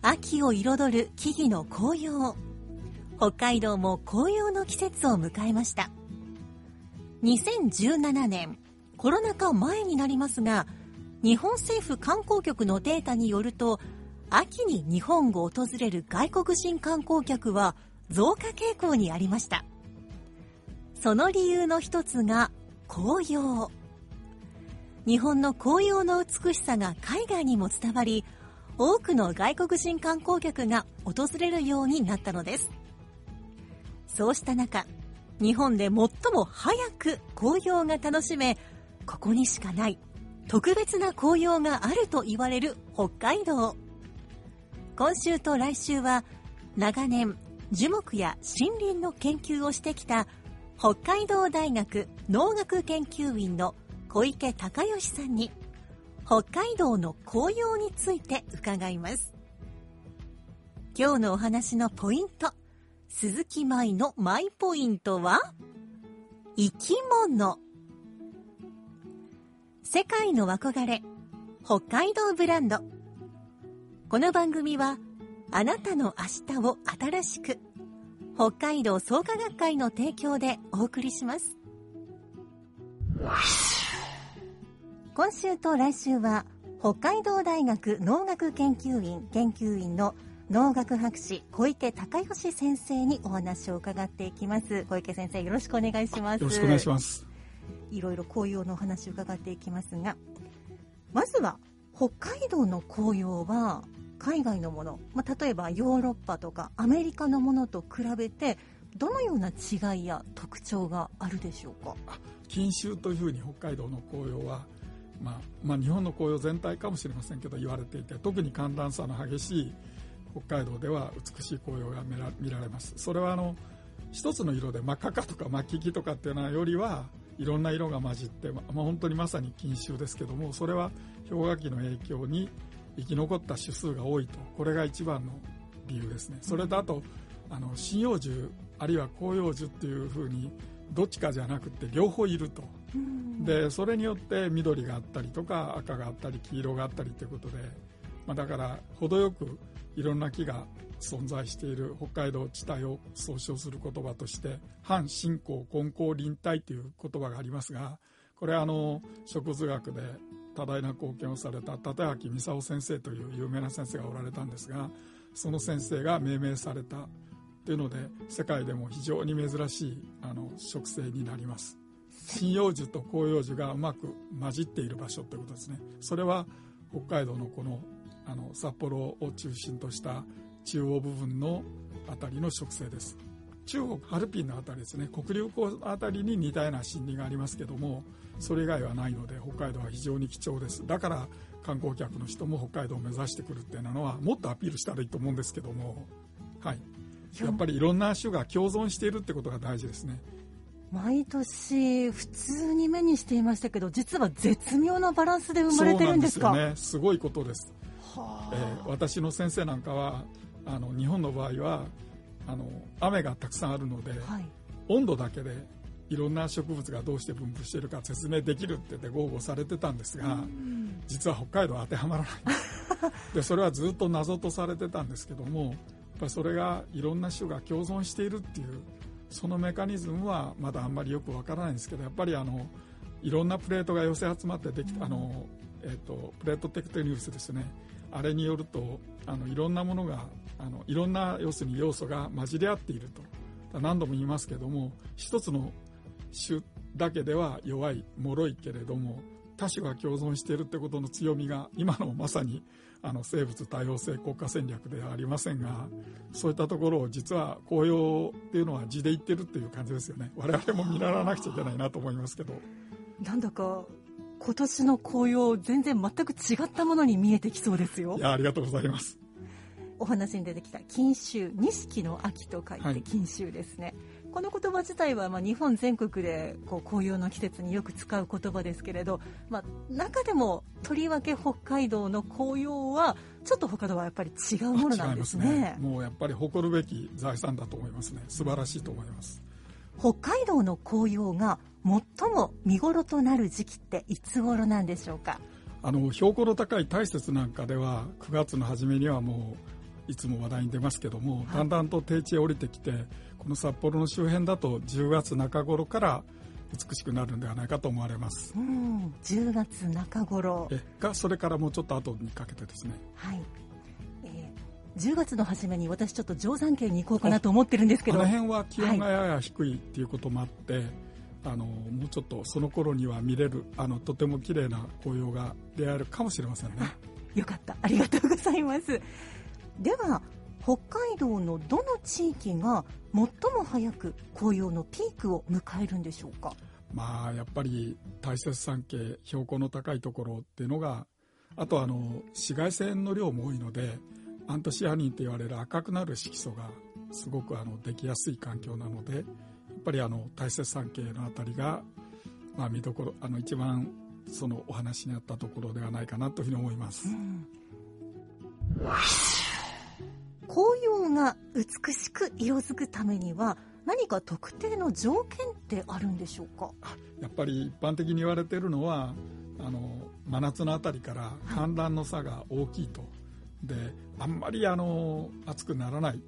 秋を彩る木々の紅葉。北海道も紅葉の季節を迎えました。2017年、コロナ禍前になりますが、日本政府観光局のデータによると、秋に日本を訪れる外国人観光客は増加傾向にありました。その理由の一つが紅葉。日本の紅葉の美しさが海外にも伝わり、多くの外国人観光客が訪れるようになったのです。そうした中、日本で最も早く紅葉が楽しめ、ここにしかない特別な紅葉があると言われる北海道。今週と来週は長年樹木や森林の研究をしてきた北海道大学農学研究員の小池隆義さんに北海道の紅葉について伺います。今日のお話のポイント、鈴木舞のマイポイントは生き物。世界の憧れ、北海道ブランド。この番組は、あなたの明日を新しく、北海道創価学会の提供でお送りします。今週と来週は、北海道大学農学研究員研究員の農学博士小池隆義先生にお話を伺っていきます。小池先生、よろしくお願いします。よろしくお願いします。いろいろ紅葉のお話を伺っていきますが、まずは北海道の紅葉は海外のもの、まあ、例えばヨーロッパとかアメリカのものと比べてどのような違いや特徴があるでしょうか？錦秋というふうに北海道の紅葉は、まあ、まあ日本の紅葉全体かもしれませんけど言われていて特に寒暖差の激しい北海道では美しい紅葉が見られます。それはあの一つの色で真っ赤かとか真っ黄とかっていうのはよりはいろんな色が混じって、まあ、本当にまさに錦秋ですけどもそれは氷河期の影響に生き残った種数が多いとこれが一番の理由ですね。それとあとあの針葉樹あるいは広葉樹っていうふうにどっちかじゃなくて両方いると。でそれによって緑があったりとか赤があったり黄色があったりということで、まあ、だから程よくいろんな木が存在している北海道地帯を総称する言葉として反信仰根高林帯という言葉がありますがこれはあの植物学で多大な貢献をされた立脇美沙先生という有名な先生がおられたんですがその先生が命名されたというので世界でも非常に珍しいあの植生になります。針葉樹と広葉樹がうまく混じっている場所ということですね。それは北海道のこのあの札幌を中心とした中央部分の辺りの植生です。中国ハルピンの辺りですね。黒竜江辺りに似たような森林がありますけどもそれ以外はないので北海道は非常に貴重です。だから観光客の人も北海道を目指してくるっていうのはもっとアピールしたらいいと思うんですけどもはい。やっぱりいろんな種が共存しているってことが大事ですね。毎年普通に目にしていましたけど実は絶妙なバランスで生まれてるんですか？そうなんですよね。すごいことです、はえー私の先生なんかはあの日本の場合はあの雨がたくさんあるので、あはい。温度だけでいろんな植物がどうして分布しているか説明できるって言って豪語されてたんですが、実は北海道は当てはまらない。でそれはずっと謎とされてたんですけどもやっぱりそれがいろんな種が共存しているっていうそのメカニズムはまだあんまりよくわからないんですけどやっぱりあのいろんなプレートが寄せ集まってできた、あのえー、とプレートテクトニウスですね。あれによるとあのいろんなものがあのいろんな要するに要素が混じり合っていると。何度も言いますけども一つの種だけでは弱い脆いけれども多種が共存しているってことの強みが今のまさにあの生物多様性国家戦略ではありませんがそういったところを実は紅葉っていうのは地で言ってるっていう感じですよね。我々も見習わなくちゃいけないなと思いますけど。なんだか今年の紅葉全然全く違ったものに見えてきそうですよ。いやありがとうございます。お話に出てきた錦秋錦の秋と書いて錦秋ですね、はい、この言葉自体はまあ日本全国でこう紅葉の季節によく使う言葉ですけれど、まあ、中でもとりわけ北海道の紅葉はちょっと他とはやっぱり違うものなんですね、ね、もうやっぱり誇るべき財産だと思いますね。素晴らしいと思います。北海道の紅葉が最も見頃となる時期っていつ頃なんでしょうか？あの標高の高い大雪なんかでは9月の初めにはもういつも話題に出ますけども、はい、だんだんと低地へ降りてきてこの札幌の周辺だと10月中頃から美しくなるんではないかと思われます。うん、10月中頃えがそれからもうちょっと後にかけてですね。はい。えー、10月の初めに私ちょっと定山渓に行こうかなと思ってるんですけど。この辺は気温がやや低いっていうこともあって、はい、あのもうちょっとその頃には見れるあのとても綺麗な紅葉が出会えるかもしれませんね。よかった、ありがとうございます。では北海道のどの地域が最も早く紅葉のピークを迎えるんでしょうか？まあやっぱり大雪山系標高の高いところっていうのがあとあの紫外線の量も多いのでアントシアニンと言われる赤くなる色素がすごくあのできやすい環境なのでやっぱりあの大雪山系の辺りが、まあ、見どころあの一番そのお話にあったところではないかなというふうに思います。うんが美しく色づくためには何か特定の条件ってあるんでしょうか？やっぱり一般的に言われているのはあの真夏のあたりから寒暖の差が大きいと、はい、であんまりあの暑くならない。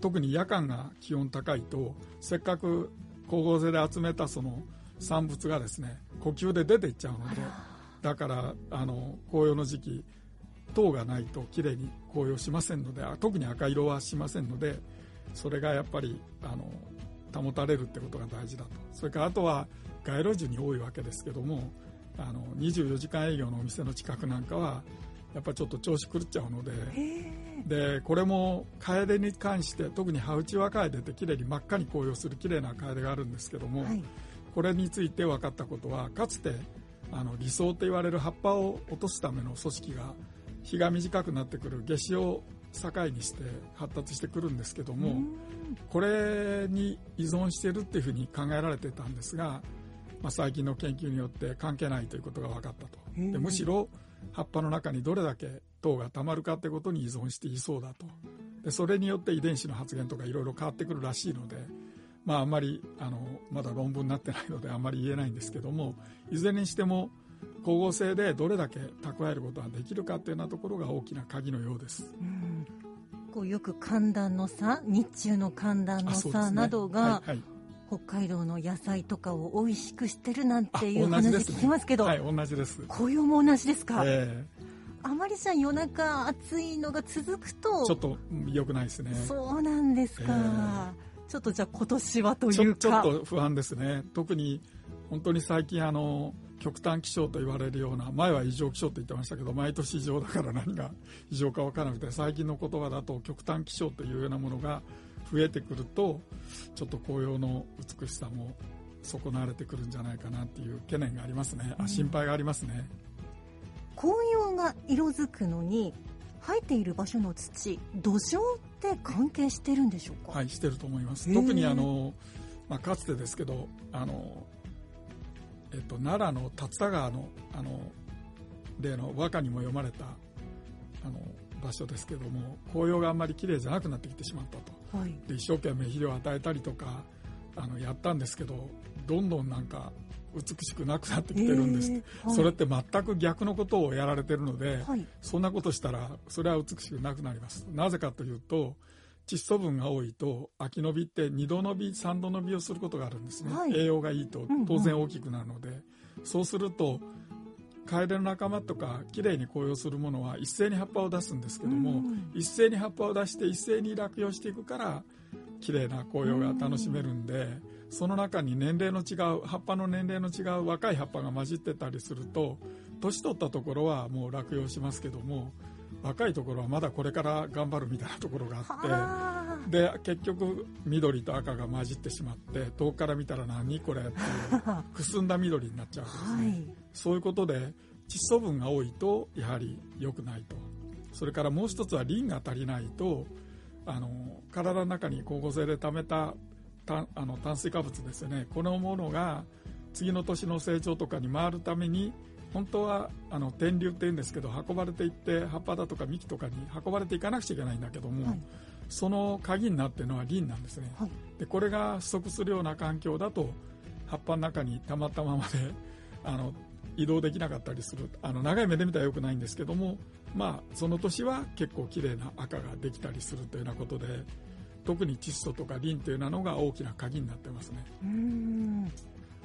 特に夜間が気温高いとせっかく光合成で集めたその産物がですね呼吸で出ていっちゃうのでだからあの紅葉の時期糖がないときれいに紅葉しませんので特に赤色はしませんのでそれがやっぱりあの保たれるってことが大事だと。それからあとは街路樹に多いわけですけどもあの24時間営業のお店の近くなんかはやっぱちょっと調子狂っちゃうのででこれも楓に関して特にハウチワカエデってきれいに真っ赤に紅葉するきれいな楓があるんですけども、はい、これについて分かったことはかつてあの理想と言われる葉っぱを落とすための組織が日が短くなってくる夏至を境にして発達してくるんですけどもこれに依存しているっていうふうに考えられてたんですが、まあ、最近の研究によって関係ないということが分かったと。でむしろ葉っぱの中にどれだけ糖がたまるかってことに依存していそうだと。でそれによって遺伝子の発現とかいろいろ変わってくるらしいので、まあ、あんまりあのまだ論文になってないのであんまり言えないんですけどもいずれにしても光合成でどれだけ蓄えることができるかというようなところが大きな鍵のようです。うん。こうよく寒暖の差日中の寒暖の差などが、ねはいはい、北海道の野菜とかを美味しくしてるなんていう話聞きますけど、ね、はい同じです。紅葉も同じですか、えー、あまりじゃ夜中暑いのが続くとちょっと良くないですね。そうなんですか、えー、ちょっとじゃあ今年はというか。ちょっと不安ですね。特に本当に最近あの極端気象と言われるような前は異常気象と言ってましたけど毎年異常だから何が異常か分からなくて最近の言葉だと極端気象というようなものが増えてくるとちょっと紅葉の美しさも損なわれてくるんじゃないかなっていう懸念がありますね、あ心配がありますね。紅葉が色づくのに生えている場所の土土壌って関係してるんでしょうか？はいしてると思います。特にあの、まあ、かつてですけどあのえっと、奈良の竜田川のあの例の和歌にも読まれたあの場所ですけども紅葉があんまり綺麗じゃなくなってきてしまったと、はい、で一生懸命肥料を与えたりとかあのやったんですけどどんどんなんか美しくなくなってきてるんです、えーはい、それって全く逆のことをやられてるので、はい、そんなことしたらそれは美しくなくなります。なぜかというと窒素分が多いと秋伸びって2度伸び3度伸びをすることがあるんですね、はい、栄養がいいと当然大きくなるので、うんうん、そうするとカエデの仲間とかきれいに紅葉するものは一斉に葉っぱを出すんですけども、うん一斉に葉っぱを出して一斉に落葉していくから綺麗な紅葉が楽しめるんで、その中に年齢の違う葉っぱの年齢の違う若い葉っぱが混じってたりすると年取ったところはもう落葉しますけども若いところはまだこれから頑張るみたいなところがあって。はで結局緑と赤が混じってしまって遠くから見たら何これっていうくすんだ緑になっちゃうわけですね、はい。そういうことで窒素分が多いとやはり良くないと。それからもう一つはリンが足りないとあの体の中に光合成で溜めたたあの炭水化物ですよね。このものが次の年の成長とかに回るために本当はあの天流っていうんですけど運ばれていって葉っぱだとか幹とかに運ばれていかなくちゃいけないんだけども、はい。その鍵になっているのはリンなんですね、はい。でこれが不足するような環境だと葉っぱの中に溜まったままで あの移動できなかったりする。あの長い目で見たらよくないんですけども、まあ、その年は結構綺麗な赤ができたりするというようなことで特に窒素とかリンというようなのが大きな鍵になってますね。うーん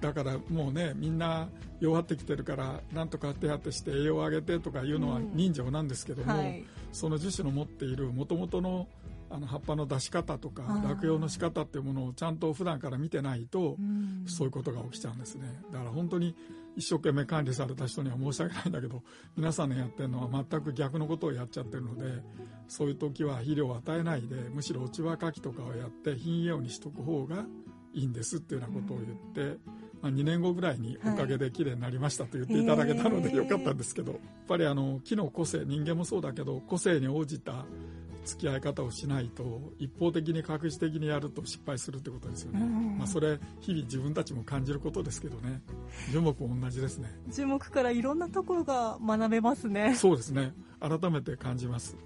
だからもうねみんな弱ってきてるからなんとか手当てして栄養を上げてとかいうのはうん。人情なんですけども、はい。その樹種の持っているもともとのあの葉っぱの出し方とか落葉の仕方っていうものをちゃんと普段から見てないと、うん。そういうことが起きちゃうんですね。だから本当に一生懸命管理された人には申し訳ないんだけど皆さんのやってるのは全く逆のことをやっちゃってるのでそういう時は肥料を与えないでむしろ落ち葉かきとかをやって貧養にしとく方がいいんですっていうようなことを言って、まあ、2年後ぐらいにおかげで綺麗になりましたと言っていただけたのでよかったんですけど、やっぱりあの木の個性人間もそうだけど個性に応じた付き合い方をしないと一方的に確実的にやると失敗するってことですよね、うん。まあ、それ日々自分たちも感じることですけどね。樹木も同じですね。樹木からいろんなところが学べますね。そうですね。改めて感じます。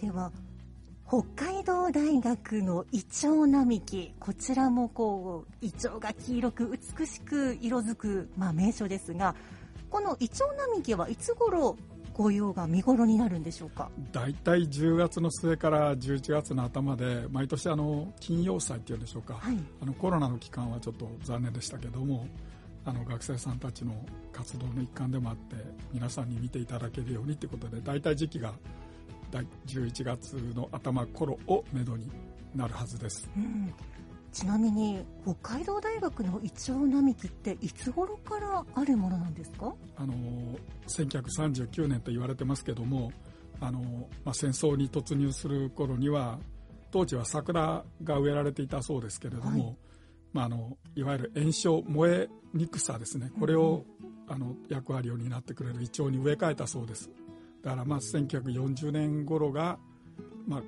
では北海道大学のイチョウ並木。こちらもこうイチョウが黄色く美しく色づく、まあ、名所ですがこのイチョウ並木はいつ頃紅葉が見頃になるんでしょうか？大体10月の末から11月の頭で毎年あの金曜祭っていうんでしょうか、はい。あのコロナの期間はちょっと残念でしたけどもあの学生さんたちの活動の一環でもあって皆さんに見ていただけるようにということで大体時期が大11月の頭頃をめどになるはずです。うん。ちなみに北海道大学のイチョウ並木っていつ頃からあるものなんですか？あの1939年と言われてますけどもあの、まあ、戦争に突入する頃には当時は桜が植えられていたそうですけれども、はい。いまあ、あのいわゆる炎症燃えにくさですね。これを、あの役割を担ってくれるイチョウに植え替えたそうですだからまあ1940年頃が、まあ、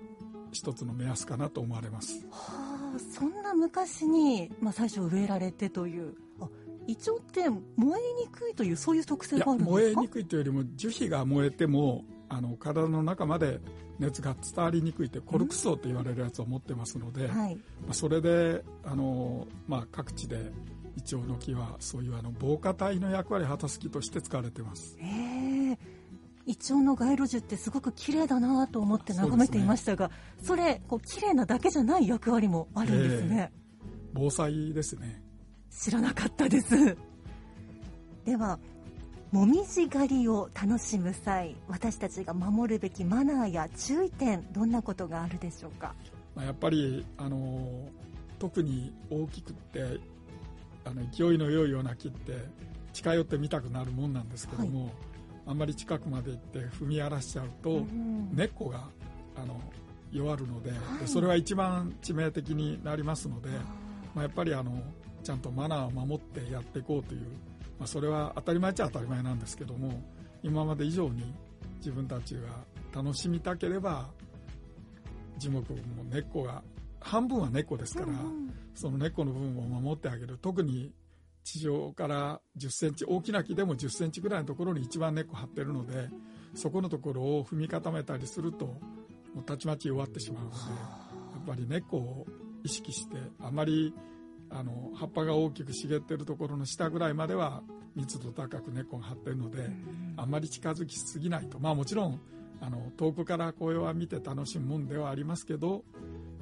一つの目安かなと思われます。はあそんな昔に、まあ、最初植えられてという。あイチョウって燃えにくいというそういう特性があるんですか？燃えにくいというよりも樹皮が燃えてもあの体の中まで熱が伝わりにくいというコルク層と言われるやつを持ってますので、まはい。あ、それであの、まあ、各地でイチョウの木はそういうあの防火帯の役割を果たす木として使われています。へえイチョウの街路樹ってすごく綺麗だなと思って眺めていましたがそ,、れこう綺麗なだけじゃない役割もあるんですね、防災ですね。知らなかったです。ではもみじ狩りを楽しむ際私たちが守るべきマナーや注意点どんなことがあるでしょうか？まあ、やっぱりあの特に大きくってあの勢いの良いような木って近寄って見たくなるもんなんですけども、あんまり近くまで行って踏み荒らしちゃうと、うん根っこがあの弱るので,で、はい。それは一番致命的になりますので、まあ、やっぱりあのちゃんとマナーを守ってやっていこうという、まあ、それは当たり前っちゃ当たり前なんですけども今まで以上に自分たちが楽しみたければ樹木も根っこが半分は根っこですから、うん。その根っこの部分を守ってあげる。特に地上から10センチ大きな木でも10センチぐらいのところに一番根っこ張ってるのでそこのところを踏み固めたりするともうたちまち弱ってしまうのでやっぱり根っこを意識してあまりあの葉っぱが大きく茂ってるところの下ぐらいまでは密度高く根っこが張ってるので、あん。まり近づきすぎないと。まあもちろんあの遠くから紅葉は見て楽しむもんではありますけど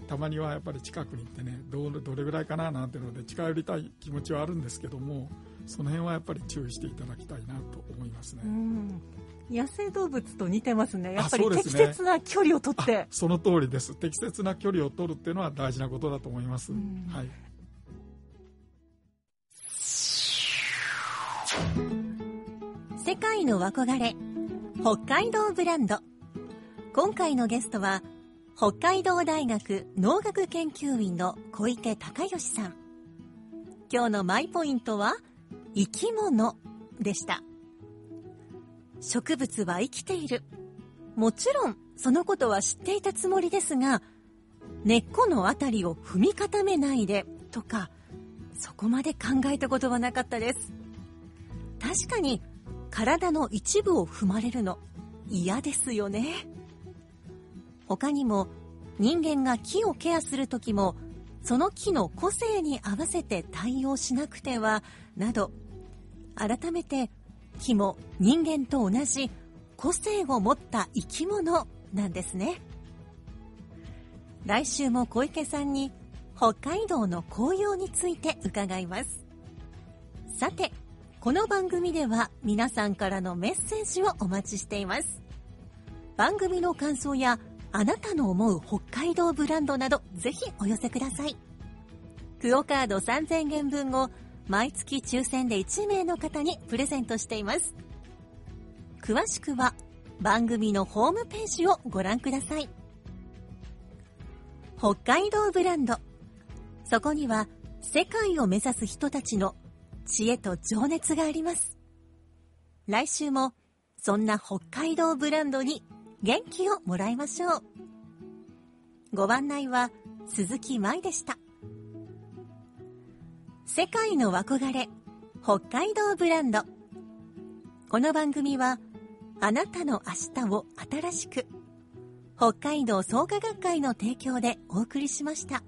たまにはやっぱり近くに行ってねどどれぐらいかななんていうので近寄りたい気持ちはあるんですけどもその辺はやっぱり注意していただきたいなと思いますね。うん。野生動物と似てますね。やっぱり適切な距離をとって。あ。その通りです。適切な距離を取るっていうのは大事なことだと思います、ん。はい、世界の憧れ北海道ブランド。今回のゲストは北海道大学農学研究員の小池隆義さん。今日のマイポイントは生き物でした。植物は生きている。もちろんそのことは知っていたつもりですが根っこのあたりを踏み固めないでとかそこまで考えたことはなかったです。確かに体の一部を踏まれるの嫌ですよね。他にも人間が木をケアする時もその木の個性に合わせて対応しなくてはなど改めて木も人間と同じ個性を持った生き物なんですね。来週も小池さんに北海道の紅葉について伺います。さてこの番組では皆さんからのメッセージをお待ちしています。番組の感想やあなたの思う北海道ブランドなどぜひお寄せください。クオカード3000元分を毎月抽選で1名の方にプレゼントしています。詳しくは番組のホームページをご覧ください。北海道ブランド。そこには世界を目指す人たちの知恵と情熱があります。来週もそんな北海道ブランドに元気をもらいましょう。ご案内は鈴木舞でした。世界の憧れ北海道ブランド。この番組はあなたの明日を新しく北海道創価学会の提供でお送りしました。